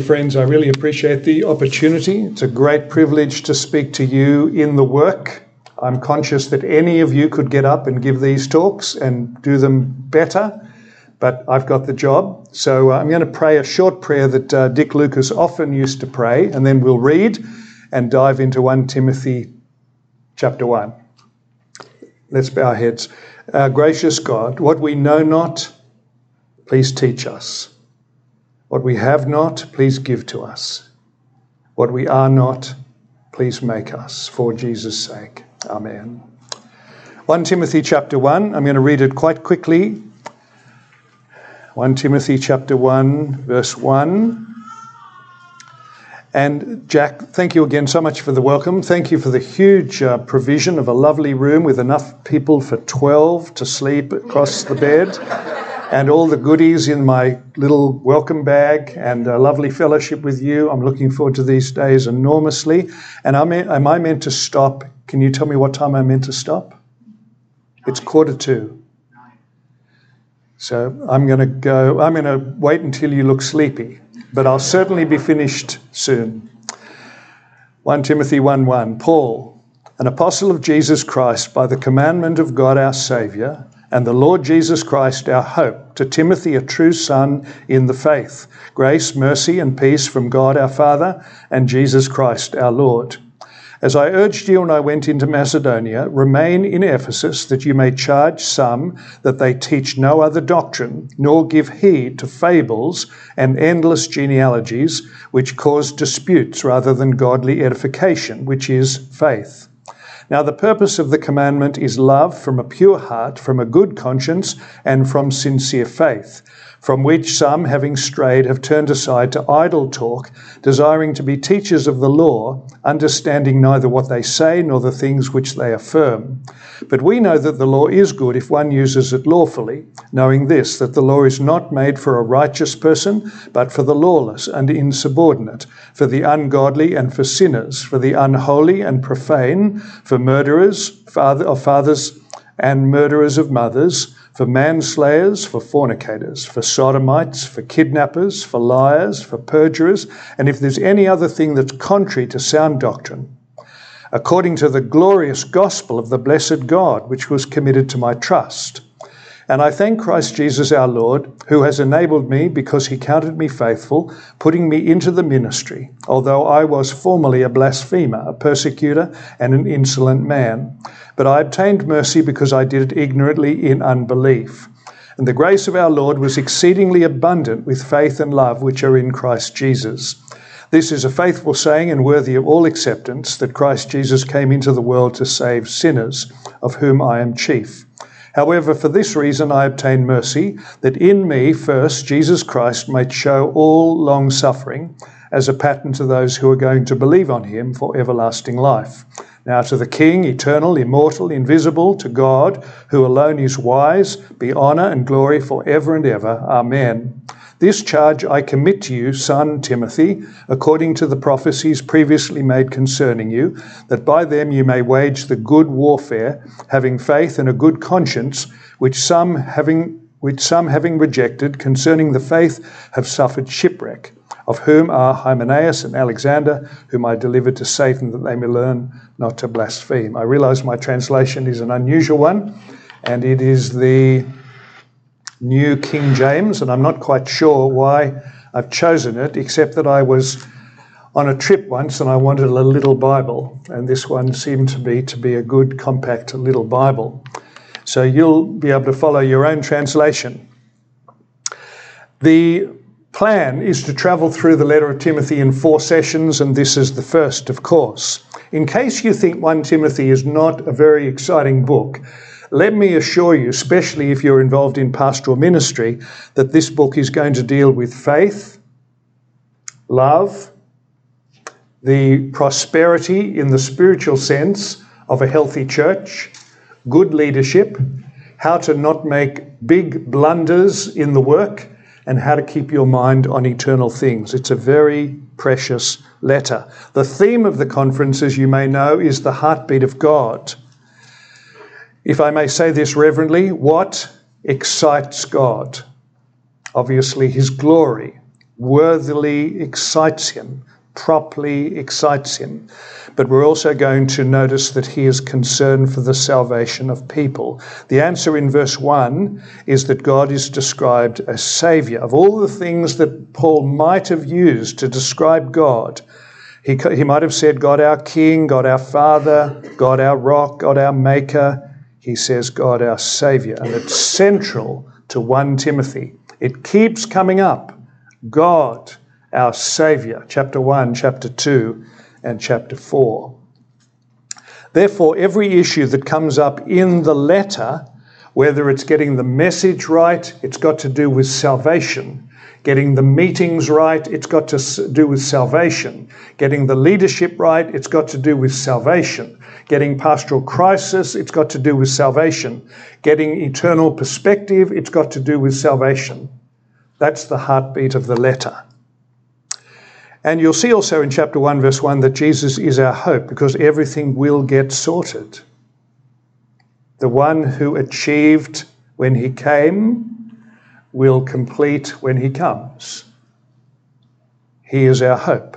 Friends, I really appreciate the opportunity. It's a great privilege to speak to you in the work. I'm conscious that any of you could get up and give these talks and do them better, but I've got the job. So uh, I'm going to pray a short prayer that uh, Dick Lucas often used to pray, and then we'll read and dive into 1 Timothy chapter 1. Let's bow our heads. Uh, gracious God, what we know not, please teach us. What we have not, please give to us. What we are not, please make us, for Jesus' sake. Amen. 1 Timothy chapter 1, I'm going to read it quite quickly. 1 Timothy chapter 1, verse 1. And Jack, thank you again so much for the welcome. Thank you for the huge uh, provision of a lovely room with enough people for 12 to sleep across the bed and all the goodies in my little welcome bag and a lovely fellowship with you. I'm looking forward to these days enormously. And am I, am I meant to stop? Can you tell me what time I'm meant to stop? It's quarter to. So I'm going to go, I'm going to wait until you look sleepy, but I'll certainly be finished soon. 1 Timothy 1 1. Paul, an apostle of Jesus Christ by the commandment of God our Saviour and the Lord Jesus Christ our hope, to Timothy, a true son in the faith. Grace, mercy, and peace from God our Father and Jesus Christ our Lord. As I urged you when I went into Macedonia, remain in Ephesus, that you may charge some that they teach no other doctrine, nor give heed to fables and endless genealogies, which cause disputes rather than godly edification, which is faith. Now, the purpose of the commandment is love from a pure heart, from a good conscience, and from sincere faith, from which some, having strayed, have turned aside to idle talk, desiring to be teachers of the law, understanding neither what they say nor the things which they affirm. But we know that the law is good if one uses it lawfully, knowing this, that the law is not made for a righteous person, but for the lawless and insubordinate, for the ungodly and for sinners, for the unholy and profane, for murderers, father of fathers and murderers of mothers, for manslayers, for fornicators, for sodomites, for kidnappers, for liars, for perjurers, and if there's any other thing that's contrary to sound doctrine according to the glorious gospel of the blessed God, which was committed to my trust. And I thank Christ Jesus our Lord, who has enabled me, because he counted me faithful, putting me into the ministry, although I was formerly a blasphemer, a persecutor, and an insolent man. But I obtained mercy because I did it ignorantly in unbelief. And the grace of our Lord was exceedingly abundant with faith and love which are in Christ Jesus. This is a faithful saying and worthy of all acceptance that Christ Jesus came into the world to save sinners, of whom I am chief. However, for this reason I obtain mercy, that in me first Jesus Christ might show all long suffering as a pattern to those who are going to believe on him for everlasting life. Now to the King, eternal, immortal, invisible, to God, who alone is wise, be honour and glory for ever and ever. Amen. This charge I commit to you, son Timothy, according to the prophecies previously made concerning you, that by them you may wage the good warfare, having faith and a good conscience, which some having which some having rejected concerning the faith have suffered shipwreck, of whom are Hymenaeus and Alexander, whom I delivered to Satan that they may learn not to blaspheme. I realize my translation is an unusual one, and it is the New King James, and I'm not quite sure why I've chosen it, except that I was on a trip once and I wanted a little Bible, and this one seemed to me to be a good, compact little Bible. So you'll be able to follow your own translation. The plan is to travel through the letter of Timothy in four sessions, and this is the first, of course. In case you think 1 Timothy is not a very exciting book, let me assure you, especially if you're involved in pastoral ministry, that this book is going to deal with faith, love, the prosperity in the spiritual sense of a healthy church, good leadership, how to not make big blunders in the work, and how to keep your mind on eternal things. It's a very precious letter. The theme of the conference, as you may know, is the heartbeat of God. If I may say this reverently, what excites God? Obviously, His glory. worthily excites him, properly excites him. But we're also going to notice that he is concerned for the salvation of people. The answer in verse 1 is that God is described as Savior. Of all the things that Paul might have used to describe God, he, he might have said, God our King, God our Father, God our Rock, God our Maker. He says, God our Savior. And it's central to 1 Timothy. It keeps coming up. God, our Savior, chapter 1, chapter 2, and chapter 4. Therefore, every issue that comes up in the letter, whether it's getting the message right, it's got to do with salvation. Getting the meetings right, it's got to do with salvation. Getting the leadership right, it's got to do with salvation. Getting pastoral crisis, it's got to do with salvation. Getting eternal perspective, it's got to do with salvation. That's the heartbeat of the letter. And you'll see also in chapter 1, verse 1, that Jesus is our hope because everything will get sorted. The one who achieved when he came will complete when he comes. He is our hope,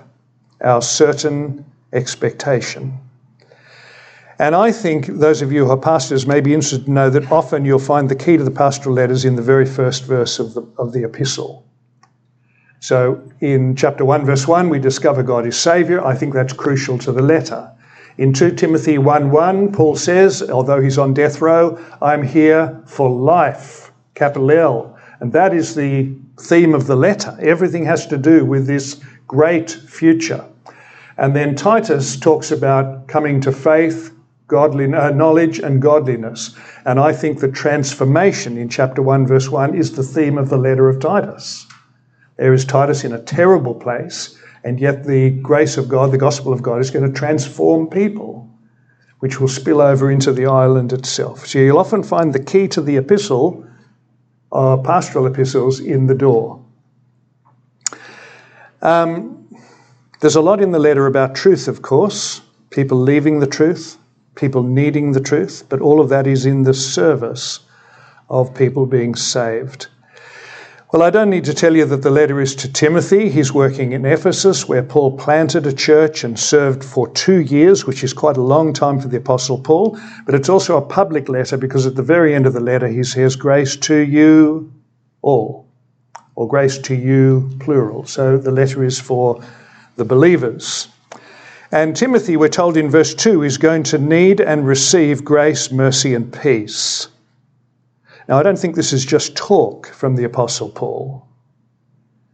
our certain expectation. And I think those of you who are pastors may be interested to know that often you'll find the key to the pastoral letters in the very first verse of the, of the epistle. So in chapter 1, verse 1, we discover God is Saviour. I think that's crucial to the letter. In 2 Timothy 1 1, Paul says, although he's on death row, I'm here for life, capital L. And that is the theme of the letter. Everything has to do with this great future. And then Titus talks about coming to faith, godly, uh, knowledge, and godliness. And I think the transformation in chapter 1, verse 1 is the theme of the letter of Titus. There is Titus in a terrible place, and yet the grace of God, the gospel of God, is going to transform people, which will spill over into the island itself. So you'll often find the key to the epistle, uh, pastoral epistles, in the door. Um, there's a lot in the letter about truth, of course, people leaving the truth, people needing the truth, but all of that is in the service of people being saved. Well, I don't need to tell you that the letter is to Timothy. He's working in Ephesus, where Paul planted a church and served for two years, which is quite a long time for the Apostle Paul. But it's also a public letter because at the very end of the letter he says, Grace to you all, or grace to you, plural. So the letter is for the believers. And Timothy, we're told in verse 2, is going to need and receive grace, mercy, and peace. Now, I don't think this is just talk from the Apostle Paul.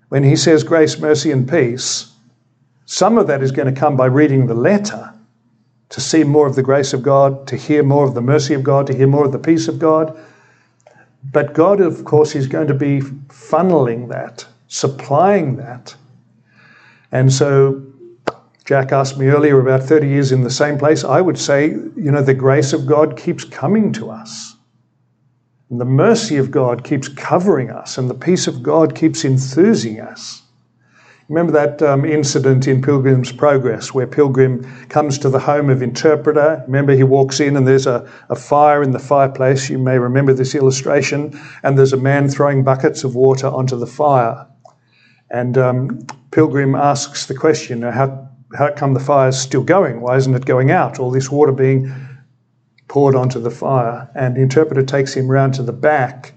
When he says grace, mercy, and peace, some of that is going to come by reading the letter to see more of the grace of God, to hear more of the mercy of God, to hear more of the peace of God. But God, of course, is going to be funneling that, supplying that. And so, Jack asked me earlier about 30 years in the same place. I would say, you know, the grace of God keeps coming to us. And the mercy of God keeps covering us, and the peace of God keeps enthusing us. Remember that um, incident in Pilgrim's Progress where Pilgrim comes to the home of interpreter. Remember, he walks in and there's a, a fire in the fireplace. You may remember this illustration. And there's a man throwing buckets of water onto the fire. And um, Pilgrim asks the question how, how come the fire's still going? Why isn't it going out? All this water being poured onto the fire. And the interpreter takes him round to the back,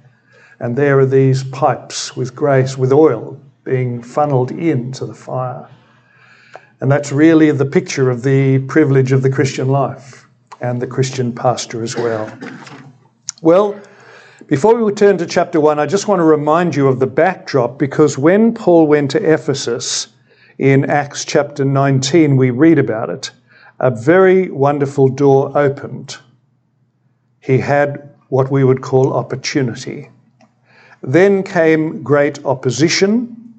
and there are these pipes with grace, with oil being funneled into the fire. And that's really the picture of the privilege of the Christian life and the Christian pastor as well. Well, before we turn to chapter 1, I just want to remind you of the backdrop because when Paul went to Ephesus in Acts chapter 19, we read about it. A very wonderful door opened he had what we would call opportunity. Then came great opposition,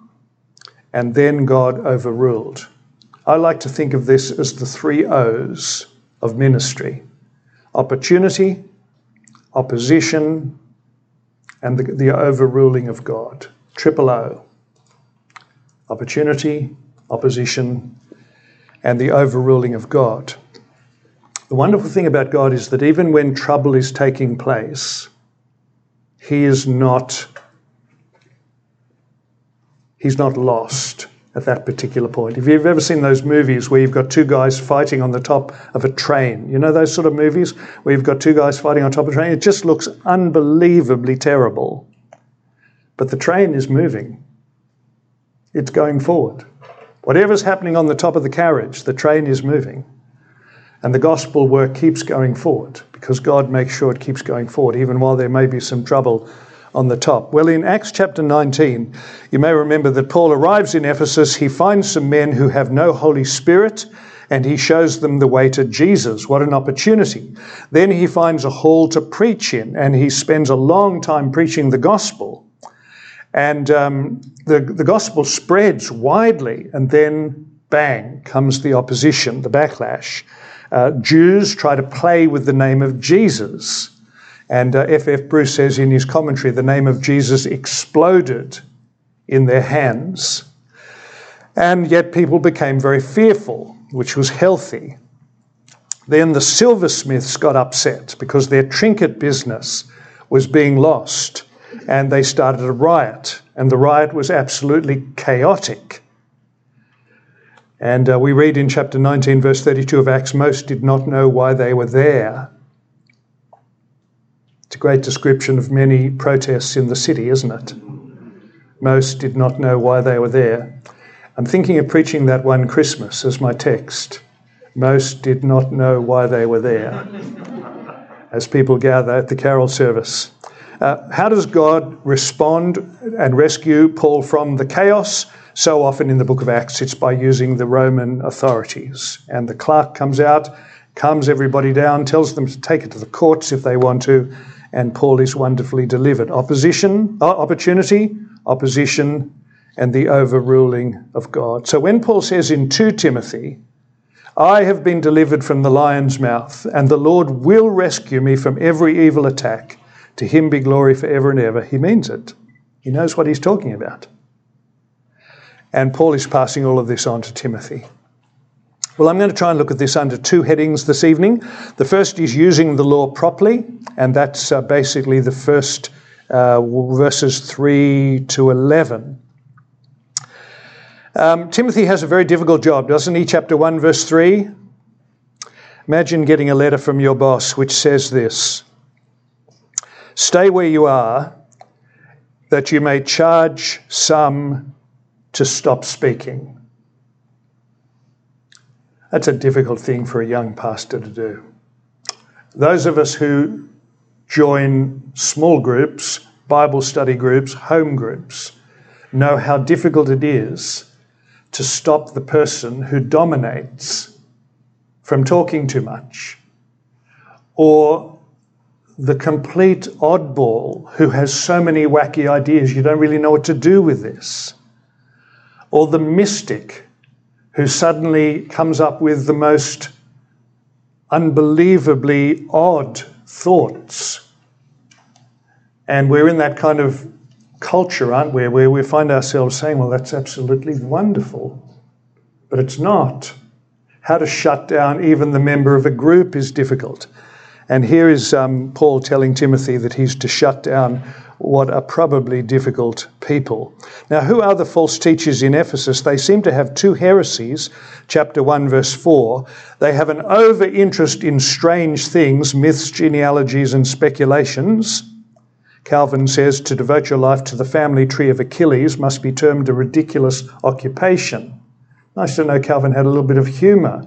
and then God overruled. I like to think of this as the three O's of ministry opportunity, opposition, and the, the overruling of God. Triple O. Opportunity, opposition, and the overruling of God. The wonderful thing about God is that even when trouble is taking place, He is not he's not lost at that particular point. If you've ever seen those movies where you've got two guys fighting on the top of a train, you know those sort of movies where you've got two guys fighting on top of a train? It just looks unbelievably terrible. But the train is moving, it's going forward. Whatever's happening on the top of the carriage, the train is moving. And the gospel work keeps going forward because God makes sure it keeps going forward, even while there may be some trouble on the top. Well, in Acts chapter 19, you may remember that Paul arrives in Ephesus. He finds some men who have no Holy Spirit and he shows them the way to Jesus. What an opportunity. Then he finds a hall to preach in and he spends a long time preaching the gospel. And um, the, the gospel spreads widely, and then bang comes the opposition, the backlash. Uh, Jews try to play with the name of Jesus. And F.F. Uh, F. Bruce says in his commentary, the name of Jesus exploded in their hands. And yet people became very fearful, which was healthy. Then the silversmiths got upset because their trinket business was being lost and they started a riot. And the riot was absolutely chaotic. And uh, we read in chapter 19, verse 32 of Acts, most did not know why they were there. It's a great description of many protests in the city, isn't it? Most did not know why they were there. I'm thinking of preaching that one Christmas as my text. Most did not know why they were there as people gather at the carol service. Uh, how does God respond and rescue Paul from the chaos? So often in the book of Acts, it's by using the Roman authorities. And the clerk comes out, calms everybody down, tells them to take it to the courts if they want to, and Paul is wonderfully delivered. Opposition, uh, opportunity, opposition, and the overruling of God. So when Paul says in 2 Timothy, I have been delivered from the lion's mouth, and the Lord will rescue me from every evil attack. To him be glory forever and ever. He means it. He knows what he's talking about. And Paul is passing all of this on to Timothy. Well, I'm going to try and look at this under two headings this evening. The first is using the law properly, and that's uh, basically the first uh, verses 3 to 11. Um, Timothy has a very difficult job, doesn't he? Chapter 1, verse 3. Imagine getting a letter from your boss which says this Stay where you are, that you may charge some to stop speaking. That's a difficult thing for a young pastor to do. Those of us who join small groups, Bible study groups, home groups, know how difficult it is to stop the person who dominates from talking too much, or the complete oddball who has so many wacky ideas you don't really know what to do with this, or the mystic who suddenly comes up with the most unbelievably odd thoughts. And we're in that kind of culture, aren't we, where we find ourselves saying, well, that's absolutely wonderful. But it's not. How to shut down even the member of a group is difficult. And here is um, Paul telling Timothy that he's to shut down what are probably difficult people. Now, who are the false teachers in Ephesus? They seem to have two heresies. Chapter 1, verse 4. They have an over interest in strange things, myths, genealogies, and speculations. Calvin says to devote your life to the family tree of Achilles must be termed a ridiculous occupation. Nice to know Calvin had a little bit of humour.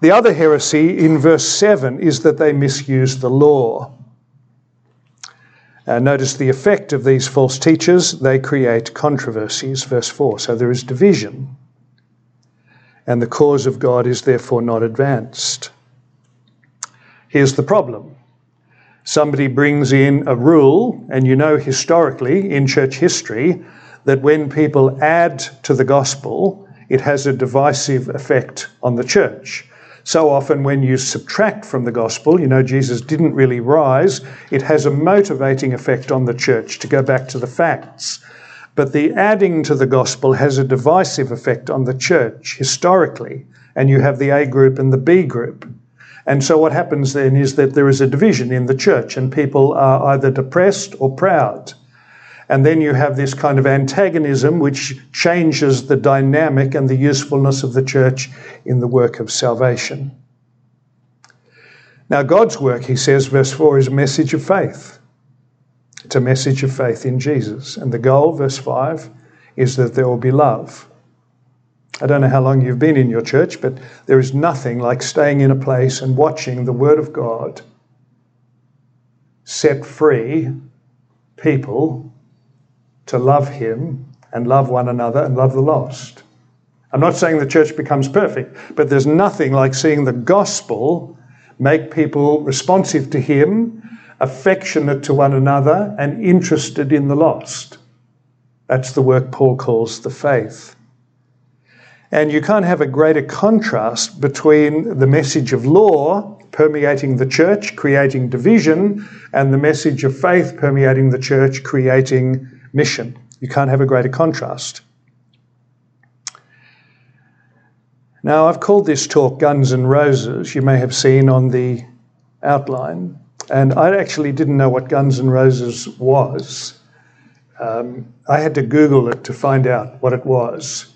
The other heresy in verse 7 is that they misuse the law. Uh, notice the effect of these false teachers, they create controversies, verse 4. So there is division, and the cause of God is therefore not advanced. Here's the problem somebody brings in a rule, and you know historically in church history that when people add to the gospel, it has a divisive effect on the church. So often, when you subtract from the gospel, you know, Jesus didn't really rise, it has a motivating effect on the church to go back to the facts. But the adding to the gospel has a divisive effect on the church historically, and you have the A group and the B group. And so, what happens then is that there is a division in the church, and people are either depressed or proud. And then you have this kind of antagonism which changes the dynamic and the usefulness of the church in the work of salvation. Now, God's work, he says, verse 4, is a message of faith. It's a message of faith in Jesus. And the goal, verse 5, is that there will be love. I don't know how long you've been in your church, but there is nothing like staying in a place and watching the Word of God set free people to love Him and love one another and love the lost. I'm not saying the church becomes perfect, but there's nothing like seeing the gospel make people responsive to Him, affectionate to one another, and interested in the lost. That's the work Paul calls the faith. And you can't have a greater contrast between the message of law permeating the church, creating division, and the message of faith permeating the church, creating mission. You can't have a greater contrast. Now, I've called this talk Guns and Roses, you may have seen on the outline. And I actually didn't know what Guns and Roses was. Um, I had to Google it to find out what it was.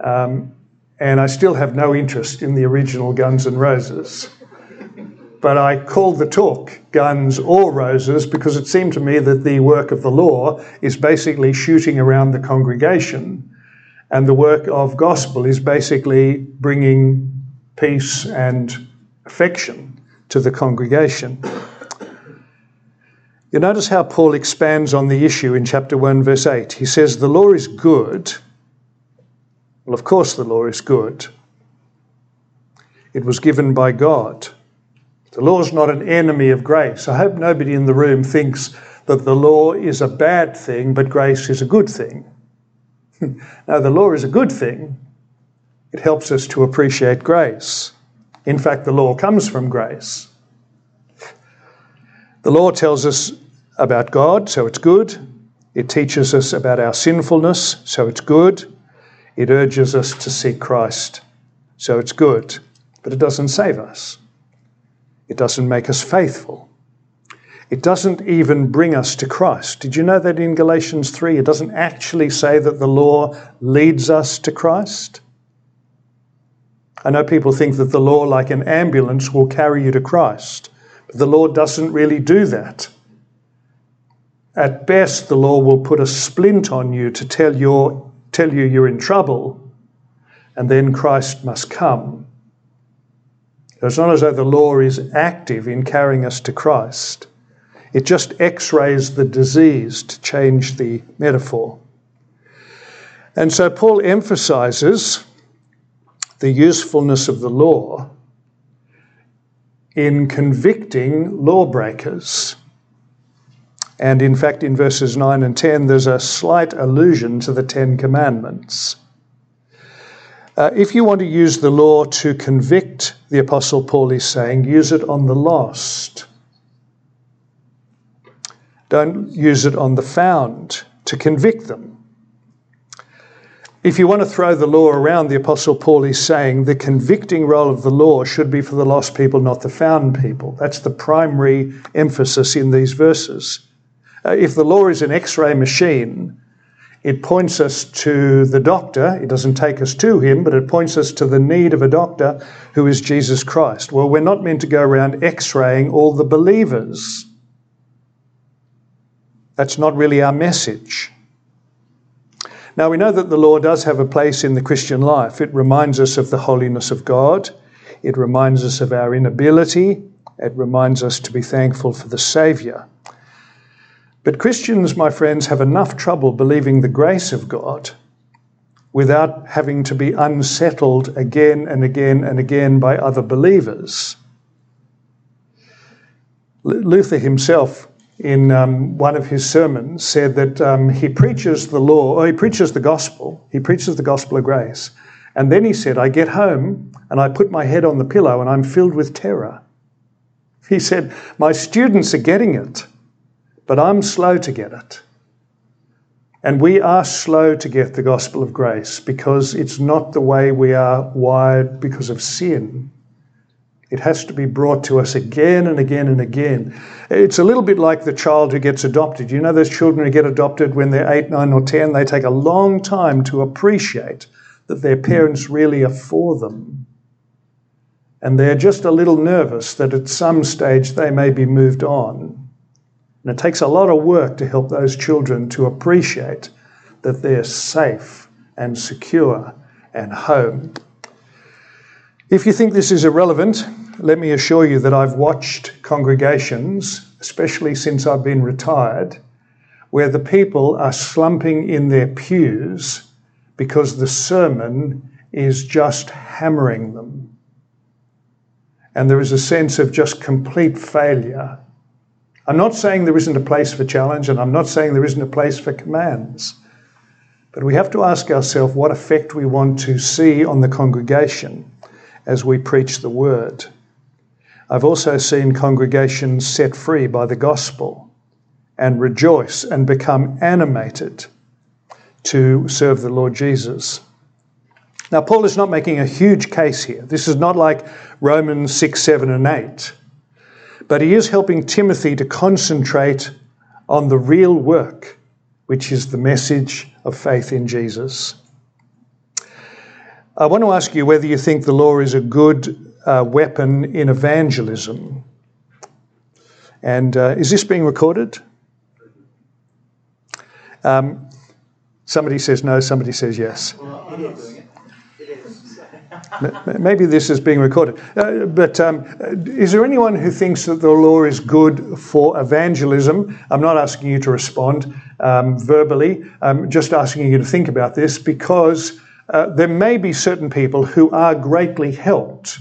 Um, and I still have no interest in the original Guns and Roses. But I called the talk Guns or Roses because it seemed to me that the work of the law is basically shooting around the congregation and the work of gospel is basically bringing peace and affection to the congregation. You notice how Paul expands on the issue in chapter 1, verse 8. He says, The law is good. Well, of course, the law is good. It was given by God. The law is not an enemy of grace. I hope nobody in the room thinks that the law is a bad thing, but grace is a good thing. now, the law is a good thing. It helps us to appreciate grace. In fact, the law comes from grace. The law tells us about God, so it's good. It teaches us about our sinfulness, so it's good. It urges us to seek Christ, so it's good. But it doesn't save us, it doesn't make us faithful. It doesn't even bring us to Christ. Did you know that in Galatians 3, it doesn't actually say that the law leads us to Christ? I know people think that the law, like an ambulance, will carry you to Christ, but the law doesn't really do that. At best, the law will put a splint on you to tell, your, tell you you're in trouble, and then Christ must come. It's not as though the law is active in carrying us to Christ. It just x rays the disease to change the metaphor. And so Paul emphasizes the usefulness of the law in convicting lawbreakers. And in fact, in verses 9 and 10, there's a slight allusion to the Ten Commandments. Uh, if you want to use the law to convict, the Apostle Paul is saying, use it on the lost. Don't use it on the found to convict them. If you want to throw the law around, the Apostle Paul is saying the convicting role of the law should be for the lost people, not the found people. That's the primary emphasis in these verses. Uh, if the law is an x ray machine, it points us to the doctor. It doesn't take us to him, but it points us to the need of a doctor who is Jesus Christ. Well, we're not meant to go around x raying all the believers. That's not really our message. Now, we know that the law does have a place in the Christian life. It reminds us of the holiness of God, it reminds us of our inability, it reminds us to be thankful for the Saviour. But Christians, my friends, have enough trouble believing the grace of God without having to be unsettled again and again and again by other believers. Luther himself in um, one of his sermons said that um, he preaches the law, or he preaches the gospel, he preaches the gospel of grace. And then he said, I get home and I put my head on the pillow and I'm filled with terror. He said, My students are getting it, but I'm slow to get it. And we are slow to get the gospel of grace because it's not the way we are wired because of sin. It has to be brought to us again and again and again. It's a little bit like the child who gets adopted. You know, those children who get adopted when they're 8, 9, or 10, they take a long time to appreciate that their parents really are for them. And they're just a little nervous that at some stage they may be moved on. And it takes a lot of work to help those children to appreciate that they're safe and secure and home. If you think this is irrelevant, let me assure you that I've watched congregations, especially since I've been retired, where the people are slumping in their pews because the sermon is just hammering them. And there is a sense of just complete failure. I'm not saying there isn't a place for challenge, and I'm not saying there isn't a place for commands. But we have to ask ourselves what effect we want to see on the congregation as we preach the word. I've also seen congregations set free by the gospel and rejoice and become animated to serve the Lord Jesus. Now, Paul is not making a huge case here. This is not like Romans 6, 7, and 8. But he is helping Timothy to concentrate on the real work, which is the message of faith in Jesus. I want to ask you whether you think the law is a good uh, weapon in evangelism. And uh, is this being recorded? Um, somebody says no, somebody says yes. Maybe this is being recorded. Uh, but um, is there anyone who thinks that the law is good for evangelism? I'm not asking you to respond um, verbally, I'm just asking you to think about this because uh, there may be certain people who are greatly helped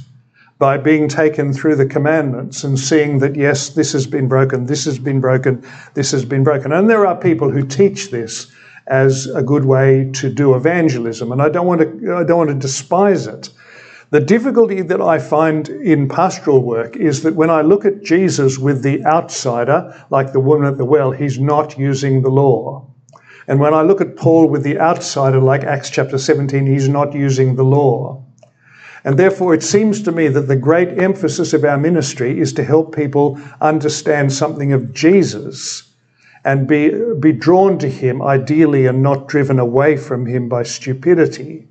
by being taken through the commandments and seeing that, yes, this has been broken, this has been broken, this has been broken. And there are people who teach this as a good way to do evangelism, and I don't want to, I don't want to despise it. The difficulty that I find in pastoral work is that when I look at Jesus with the outsider, like the woman at the well, he's not using the law. And when I look at Paul with the outsider, like Acts chapter 17, he's not using the law. And therefore, it seems to me that the great emphasis of our ministry is to help people understand something of Jesus and be, be drawn to him ideally and not driven away from him by stupidity.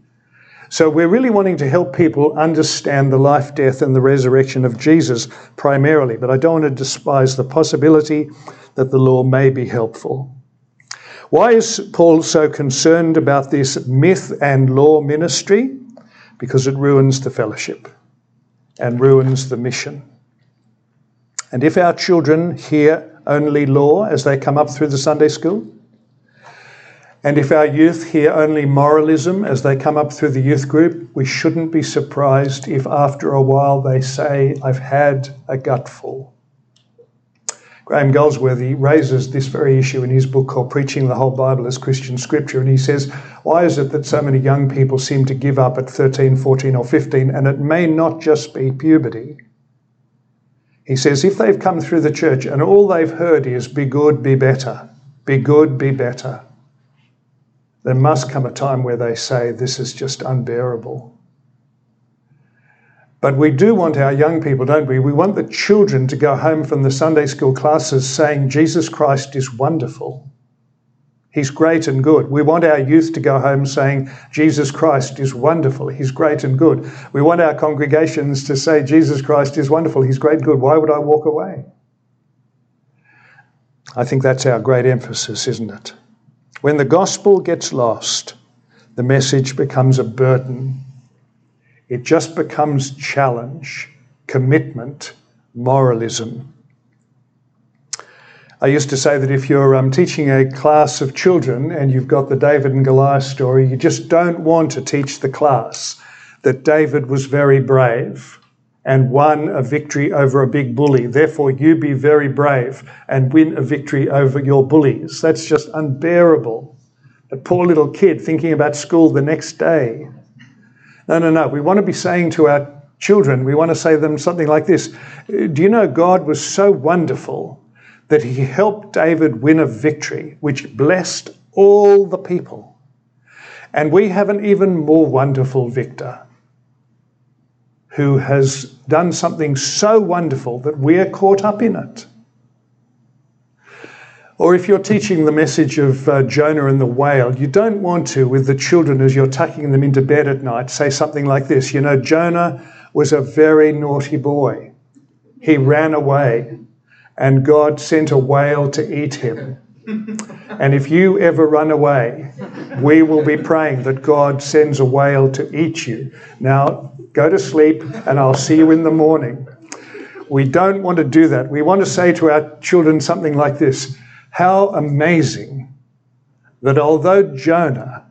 So we're really wanting to help people understand the life, death, and the resurrection of Jesus primarily, but I don't want to despise the possibility that the law may be helpful. Why is Paul so concerned about this myth and law ministry? Because it ruins the fellowship and ruins the mission. And if our children hear only law as they come up through the Sunday school, and if our youth hear only moralism as they come up through the youth group, we shouldn't be surprised if after a while they say, I've had a gutful. Graham Goldsworthy raises this very issue in his book called Preaching the Whole Bible as Christian Scripture. And he says, Why is it that so many young people seem to give up at 13, 14, or 15? And it may not just be puberty. He says, If they've come through the church and all they've heard is be good, be better, be good, be better, there must come a time where they say, This is just unbearable. But we do want our young people, don't we? We want the children to go home from the Sunday school classes saying, Jesus Christ is wonderful. He's great and good. We want our youth to go home saying, Jesus Christ is wonderful. He's great and good. We want our congregations to say, Jesus Christ is wonderful. He's great and good. Why would I walk away? I think that's our great emphasis, isn't it? When the gospel gets lost, the message becomes a burden it just becomes challenge, commitment, moralism. I used to say that if you're um, teaching a class of children and you've got the David and Goliath story, you just don't want to teach the class that David was very brave and won a victory over a big bully. Therefore, you be very brave and win a victory over your bullies. That's just unbearable. A poor little kid thinking about school the next day. No, no, no. We want to be saying to our children, we want to say them something like this Do you know God was so wonderful that he helped David win a victory which blessed all the people? And we have an even more wonderful victor who has done something so wonderful that we're caught up in it. Or if you're teaching the message of uh, Jonah and the whale, you don't want to, with the children as you're tucking them into bed at night, say something like this You know, Jonah was a very naughty boy. He ran away, and God sent a whale to eat him. And if you ever run away, we will be praying that God sends a whale to eat you. Now, go to sleep, and I'll see you in the morning. We don't want to do that. We want to say to our children something like this how amazing that although Jonah,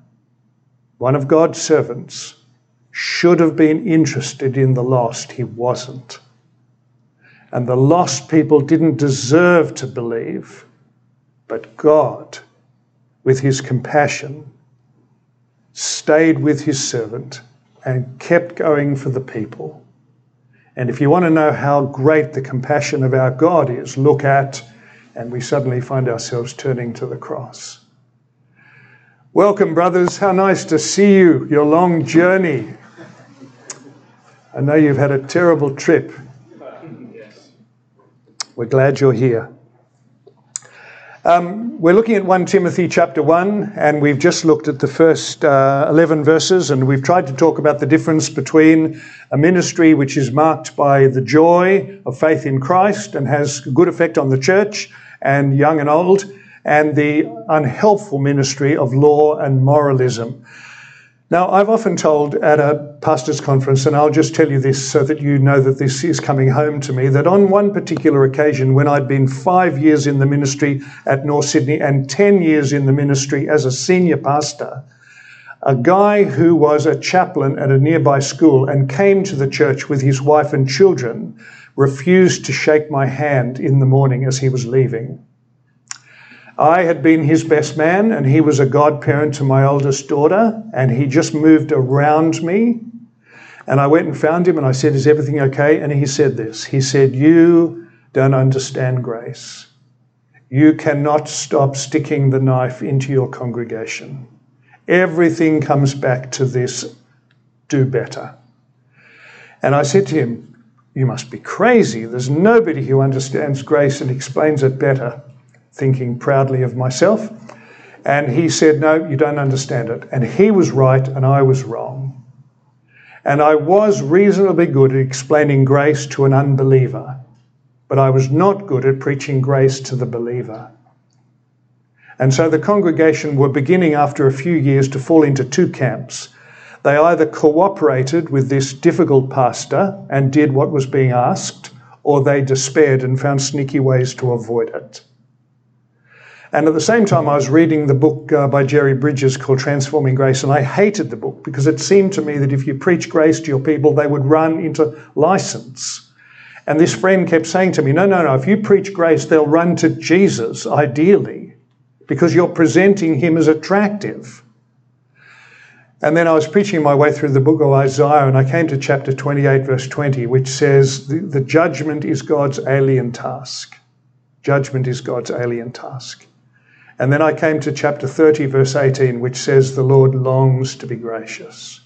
one of God's servants, should have been interested in the lost, he wasn't. And the lost people didn't deserve to believe, but God, with his compassion, stayed with his servant and kept going for the people. And if you want to know how great the compassion of our God is, look at and we suddenly find ourselves turning to the cross. Welcome, brothers. How nice to see you, your long journey. I know you've had a terrible trip. We're glad you're here. Um, we're looking at 1 Timothy chapter 1, and we've just looked at the first uh, 11 verses, and we've tried to talk about the difference between a ministry which is marked by the joy of faith in Christ and has a good effect on the church, and young and old, and the unhelpful ministry of law and moralism. Now, I've often told at a pastor's conference, and I'll just tell you this so that you know that this is coming home to me, that on one particular occasion, when I'd been five years in the ministry at North Sydney and 10 years in the ministry as a senior pastor, a guy who was a chaplain at a nearby school and came to the church with his wife and children refused to shake my hand in the morning as he was leaving. I had been his best man, and he was a godparent to my oldest daughter, and he just moved around me. And I went and found him, and I said, Is everything okay? And he said this He said, You don't understand grace. You cannot stop sticking the knife into your congregation. Everything comes back to this do better. And I said to him, you must be crazy. There's nobody who understands grace and explains it better, thinking proudly of myself. And he said, No, you don't understand it. And he was right and I was wrong. And I was reasonably good at explaining grace to an unbeliever, but I was not good at preaching grace to the believer. And so the congregation were beginning after a few years to fall into two camps. They either cooperated with this difficult pastor and did what was being asked, or they despaired and found sneaky ways to avoid it. And at the same time, I was reading the book uh, by Jerry Bridges called Transforming Grace, and I hated the book because it seemed to me that if you preach grace to your people, they would run into license. And this friend kept saying to me, No, no, no, if you preach grace, they'll run to Jesus, ideally, because you're presenting him as attractive. And then I was preaching my way through the book of Isaiah, and I came to chapter 28, verse 20, which says, The, the judgment is God's alien task. Judgment is God's alien task. And then I came to chapter 30, verse 18, which says, The Lord longs to be gracious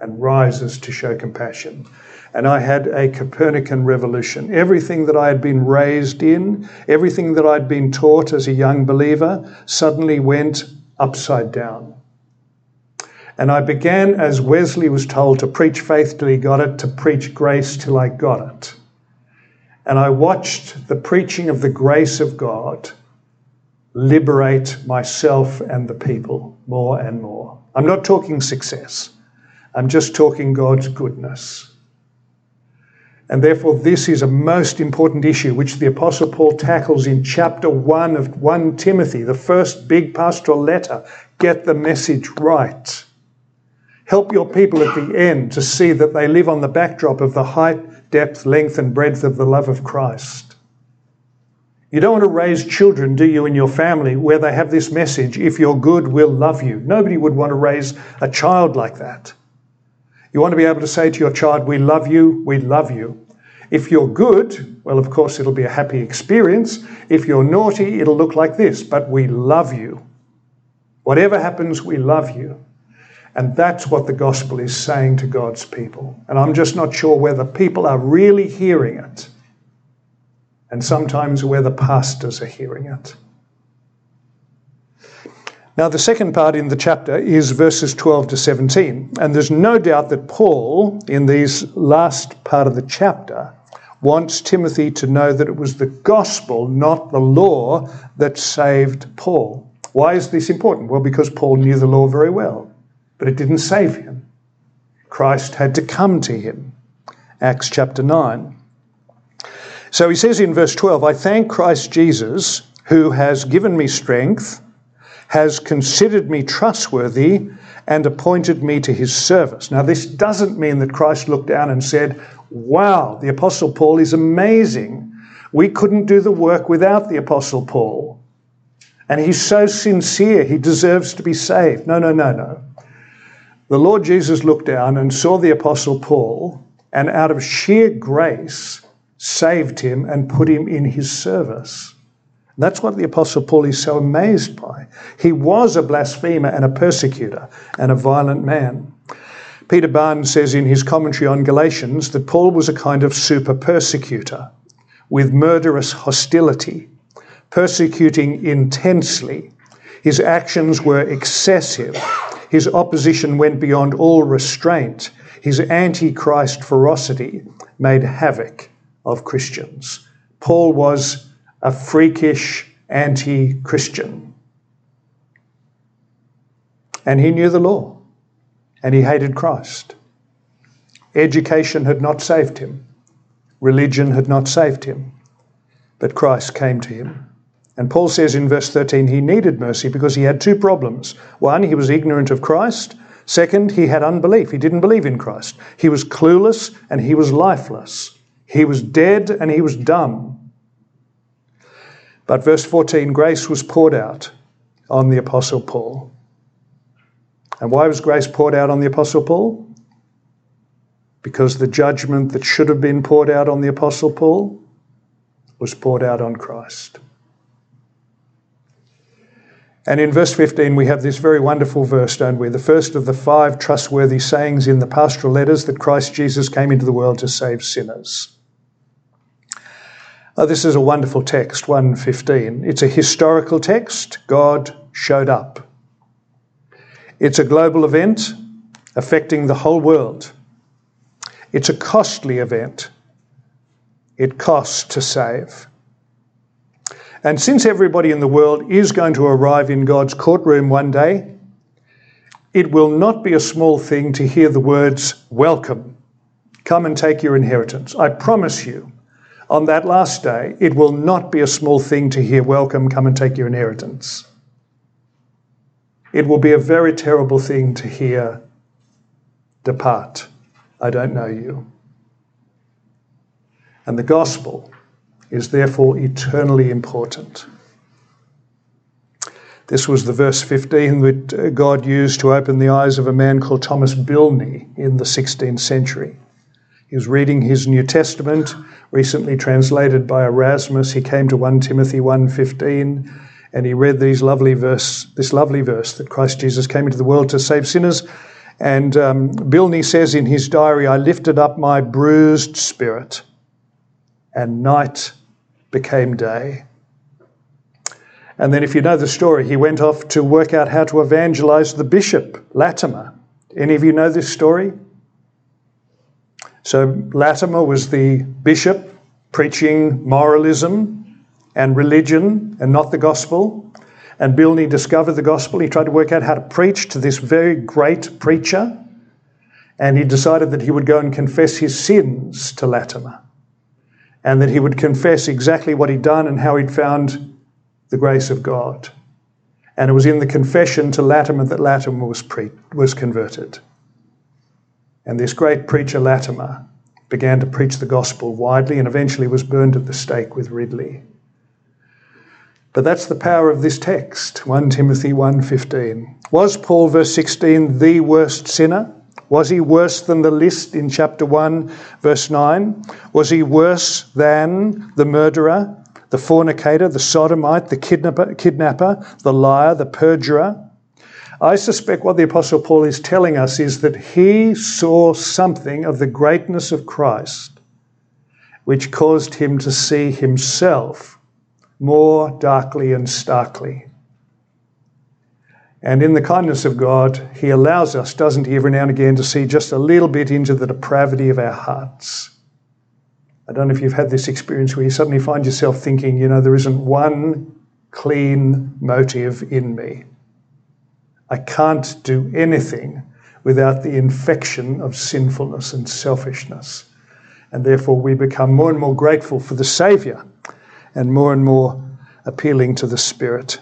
and rises to show compassion. And I had a Copernican revolution. Everything that I had been raised in, everything that I'd been taught as a young believer, suddenly went upside down. And I began, as Wesley was told, to preach faith till he got it, to preach grace till I got it. And I watched the preaching of the grace of God liberate myself and the people more and more. I'm not talking success, I'm just talking God's goodness. And therefore, this is a most important issue which the Apostle Paul tackles in chapter 1 of 1 Timothy, the first big pastoral letter. Get the message right. Help your people at the end to see that they live on the backdrop of the height, depth, length, and breadth of the love of Christ. You don't want to raise children, do you, in your family where they have this message if you're good, we'll love you. Nobody would want to raise a child like that. You want to be able to say to your child, We love you, we love you. If you're good, well, of course, it'll be a happy experience. If you're naughty, it'll look like this, but we love you. Whatever happens, we love you. And that's what the gospel is saying to God's people. And I'm just not sure whether people are really hearing it, and sometimes where the pastors are hearing it. Now, the second part in the chapter is verses 12 to 17. And there's no doubt that Paul, in these last part of the chapter, wants Timothy to know that it was the gospel, not the law, that saved Paul. Why is this important? Well, because Paul knew the law very well, but it didn't save him. Christ had to come to him. Acts chapter 9. So he says in verse 12, I thank Christ Jesus, who has given me strength, has considered me trustworthy, and appointed me to his service. Now, this doesn't mean that Christ looked down and said, Wow, the Apostle Paul is amazing. We couldn't do the work without the Apostle Paul. And he's so sincere, he deserves to be saved. No, no, no, no. The Lord Jesus looked down and saw the Apostle Paul, and out of sheer grace, saved him and put him in his service. That's what the Apostle Paul is so amazed by. He was a blasphemer and a persecutor and a violent man. Peter Barnes says in his commentary on Galatians that Paul was a kind of super persecutor with murderous hostility, persecuting intensely. His actions were excessive. His opposition went beyond all restraint. His antichrist ferocity made havoc of Christians. Paul was a freakish anti Christian. And he knew the law and he hated Christ. Education had not saved him, religion had not saved him, but Christ came to him. And Paul says in verse 13 he needed mercy because he had two problems. One, he was ignorant of Christ. Second, he had unbelief. He didn't believe in Christ. He was clueless and he was lifeless. He was dead and he was dumb. But verse 14 grace was poured out on the Apostle Paul. And why was grace poured out on the Apostle Paul? Because the judgment that should have been poured out on the Apostle Paul was poured out on Christ. And in verse 15, we have this very wonderful verse, don't we? The first of the five trustworthy sayings in the pastoral letters that Christ Jesus came into the world to save sinners. Oh, this is a wonderful text, 115. It's a historical text. God showed up. It's a global event affecting the whole world. It's a costly event. It costs to save. And since everybody in the world is going to arrive in God's courtroom one day, it will not be a small thing to hear the words, Welcome, come and take your inheritance. I promise you, on that last day, it will not be a small thing to hear, Welcome, come and take your inheritance. It will be a very terrible thing to hear, Depart, I don't know you. And the gospel is therefore eternally important. This was the verse 15 that uh, God used to open the eyes of a man called Thomas Bilney in the 16th century. He was reading his New Testament, recently translated by Erasmus. He came to 1 Timothy 1:15 and he read these lovely verse, this lovely verse that Christ Jesus came into the world to save sinners. And um, Bilney says in his diary, I lifted up my bruised spirit, and night became day. And then, if you know the story, he went off to work out how to evangelize the bishop, Latimer. Any of you know this story? So, Latimer was the bishop preaching moralism and religion and not the gospel. And Bilney discovered the gospel. He tried to work out how to preach to this very great preacher. And he decided that he would go and confess his sins to Latimer. And that he would confess exactly what he'd done and how he'd found the grace of God. And it was in the confession to Latimer that Latimer was, pre- was converted. And this great preacher, Latimer, began to preach the gospel widely and eventually was burned at the stake with Ridley. But that's the power of this text, 1 Timothy 1:15. Was Paul verse 16 the worst sinner? Was he worse than the list in chapter 1 verse 9? Was he worse than the murderer, the fornicator, the sodomite, the kidnapper, kidnapper the liar, the perjurer? I suspect what the Apostle Paul is telling us is that he saw something of the greatness of Christ which caused him to see himself more darkly and starkly. And in the kindness of God, He allows us, doesn't He, every now and again to see just a little bit into the depravity of our hearts. I don't know if you've had this experience where you suddenly find yourself thinking, you know, there isn't one clean motive in me. I can't do anything without the infection of sinfulness and selfishness. And therefore, we become more and more grateful for the Saviour and more and more appealing to the Spirit.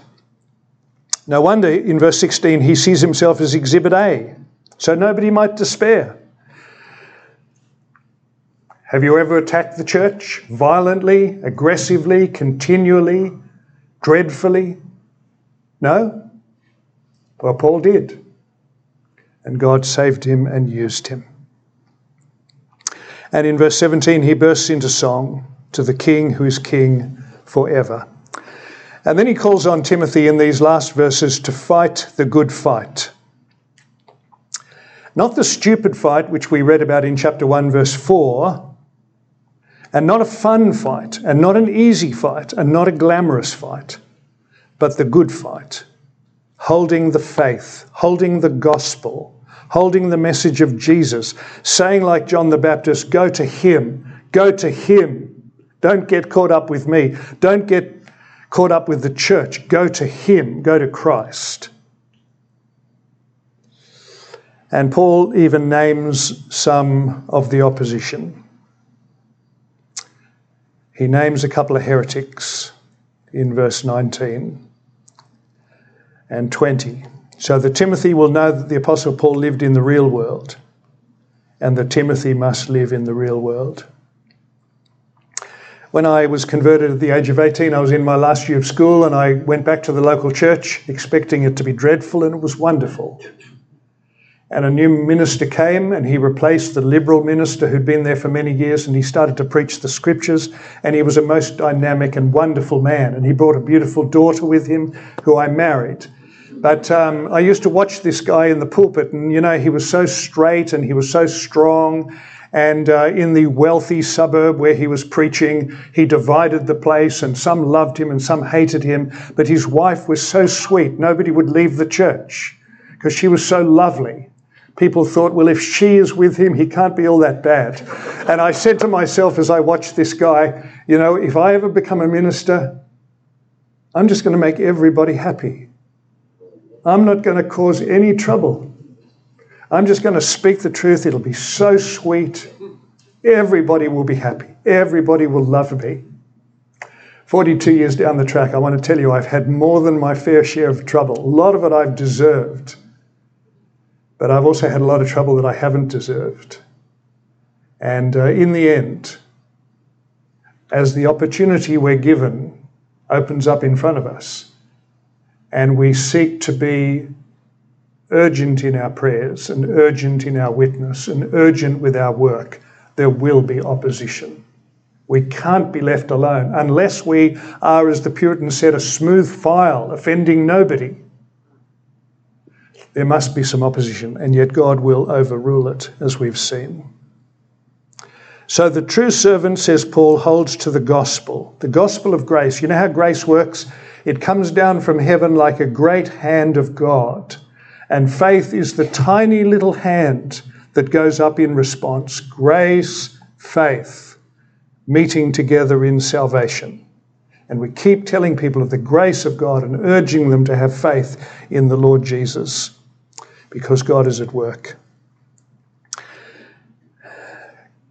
No wonder in verse 16 he sees himself as exhibit A, so nobody might despair. Have you ever attacked the church violently, aggressively, continually, dreadfully? No? Well, Paul did. And God saved him and used him. And in verse 17, he bursts into song to the King who is King forever. And then he calls on Timothy in these last verses to fight the good fight. Not the stupid fight which we read about in chapter 1, verse 4, and not a fun fight, and not an easy fight, and not a glamorous fight, but the good fight, holding the faith, holding the gospel, holding the message of Jesus, saying, like John the Baptist, go to him, go to him. Don't get caught up with me. Don't get caught up with the church. Go to him, go to Christ. And Paul even names some of the opposition. He names a couple of heretics in verse 19 and 20. So that Timothy will know that the Apostle Paul lived in the real world and that Timothy must live in the real world. When I was converted at the age of 18, I was in my last year of school and I went back to the local church expecting it to be dreadful, and it was wonderful. And a new minister came and he replaced the liberal minister who'd been there for many years and he started to preach the scriptures. And he was a most dynamic and wonderful man. And he brought a beautiful daughter with him who I married. But um, I used to watch this guy in the pulpit, and you know, he was so straight and he was so strong and uh, in the wealthy suburb where he was preaching, he divided the place, and some loved him and some hated him. But his wife was so sweet, nobody would leave the church because she was so lovely. People thought, well, if she is with him, he can't be all that bad. And I said to myself as I watched this guy, you know, if I ever become a minister, I'm just going to make everybody happy. I'm not going to cause any trouble. I'm just going to speak the truth. It'll be so sweet. Everybody will be happy. Everybody will love me. 42 years down the track, I want to tell you I've had more than my fair share of trouble. A lot of it I've deserved. But I've also had a lot of trouble that I haven't deserved. And uh, in the end, as the opportunity we're given opens up in front of us, and we seek to be urgent in our prayers and urgent in our witness and urgent with our work, there will be opposition. We can't be left alone unless we are, as the Puritans said, a smooth file, offending nobody. There must be some opposition, and yet God will overrule it, as we've seen. So the true servant, says Paul, holds to the gospel, the gospel of grace. You know how grace works? It comes down from heaven like a great hand of God and faith is the tiny little hand that goes up in response. Grace, faith, meeting together in salvation. And we keep telling people of the grace of God and urging them to have faith in the Lord Jesus because God is at work.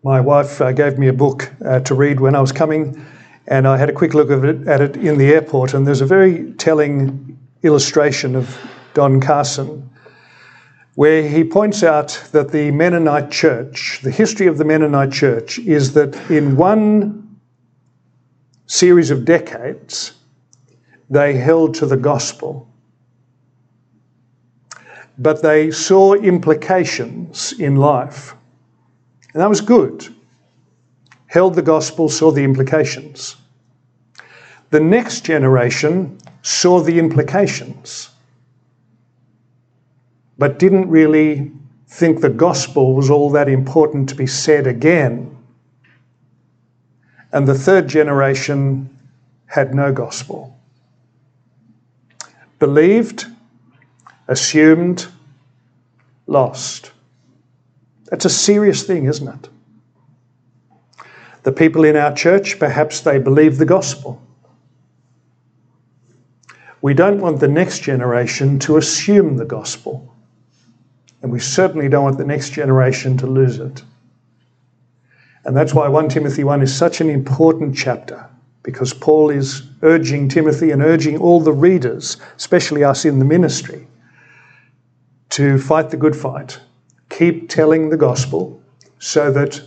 My wife uh, gave me a book uh, to read when I was coming, and I had a quick look it, at it in the airport. And there's a very telling illustration of Don Carson, where he points out that the Mennonite church, the history of the Mennonite church, is that in one series of decades, they held to the gospel. But they saw implications in life. And that was good. Held the gospel, saw the implications. The next generation saw the implications but didn't really think the gospel was all that important to be said again. And the third generation had no gospel. Believed, assumed, lost. That's a serious thing, isn't it? The people in our church, perhaps they believe the gospel. We don't want the next generation to assume the gospel. And we certainly don't want the next generation to lose it. And that's why 1 Timothy 1 is such an important chapter, because Paul is urging Timothy and urging all the readers, especially us in the ministry, to fight the good fight. Keep telling the gospel so that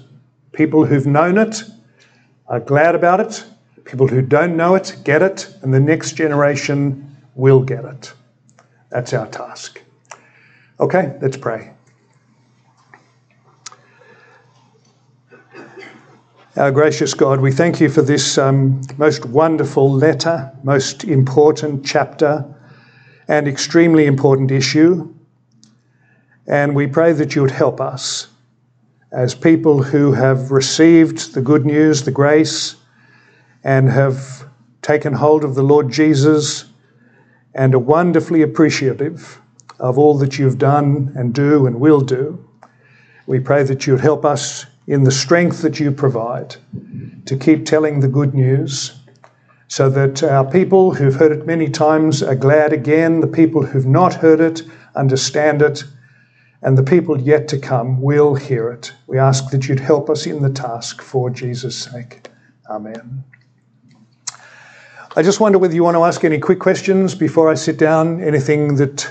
people who've known it are glad about it, people who don't know it get it, and the next generation will get it. That's our task. Okay, let's pray. Our gracious God, we thank you for this um, most wonderful letter, most important chapter, and extremely important issue. And we pray that you would help us as people who have received the good news, the grace, and have taken hold of the Lord Jesus and are wonderfully appreciative of all that you've done and do and will do. We pray that you'd help us in the strength that you provide to keep telling the good news so that our people who've heard it many times are glad again, the people who've not heard it understand it, and the people yet to come will hear it. We ask that you'd help us in the task for Jesus' sake. Amen. I just wonder whether you want to ask any quick questions before I sit down, anything that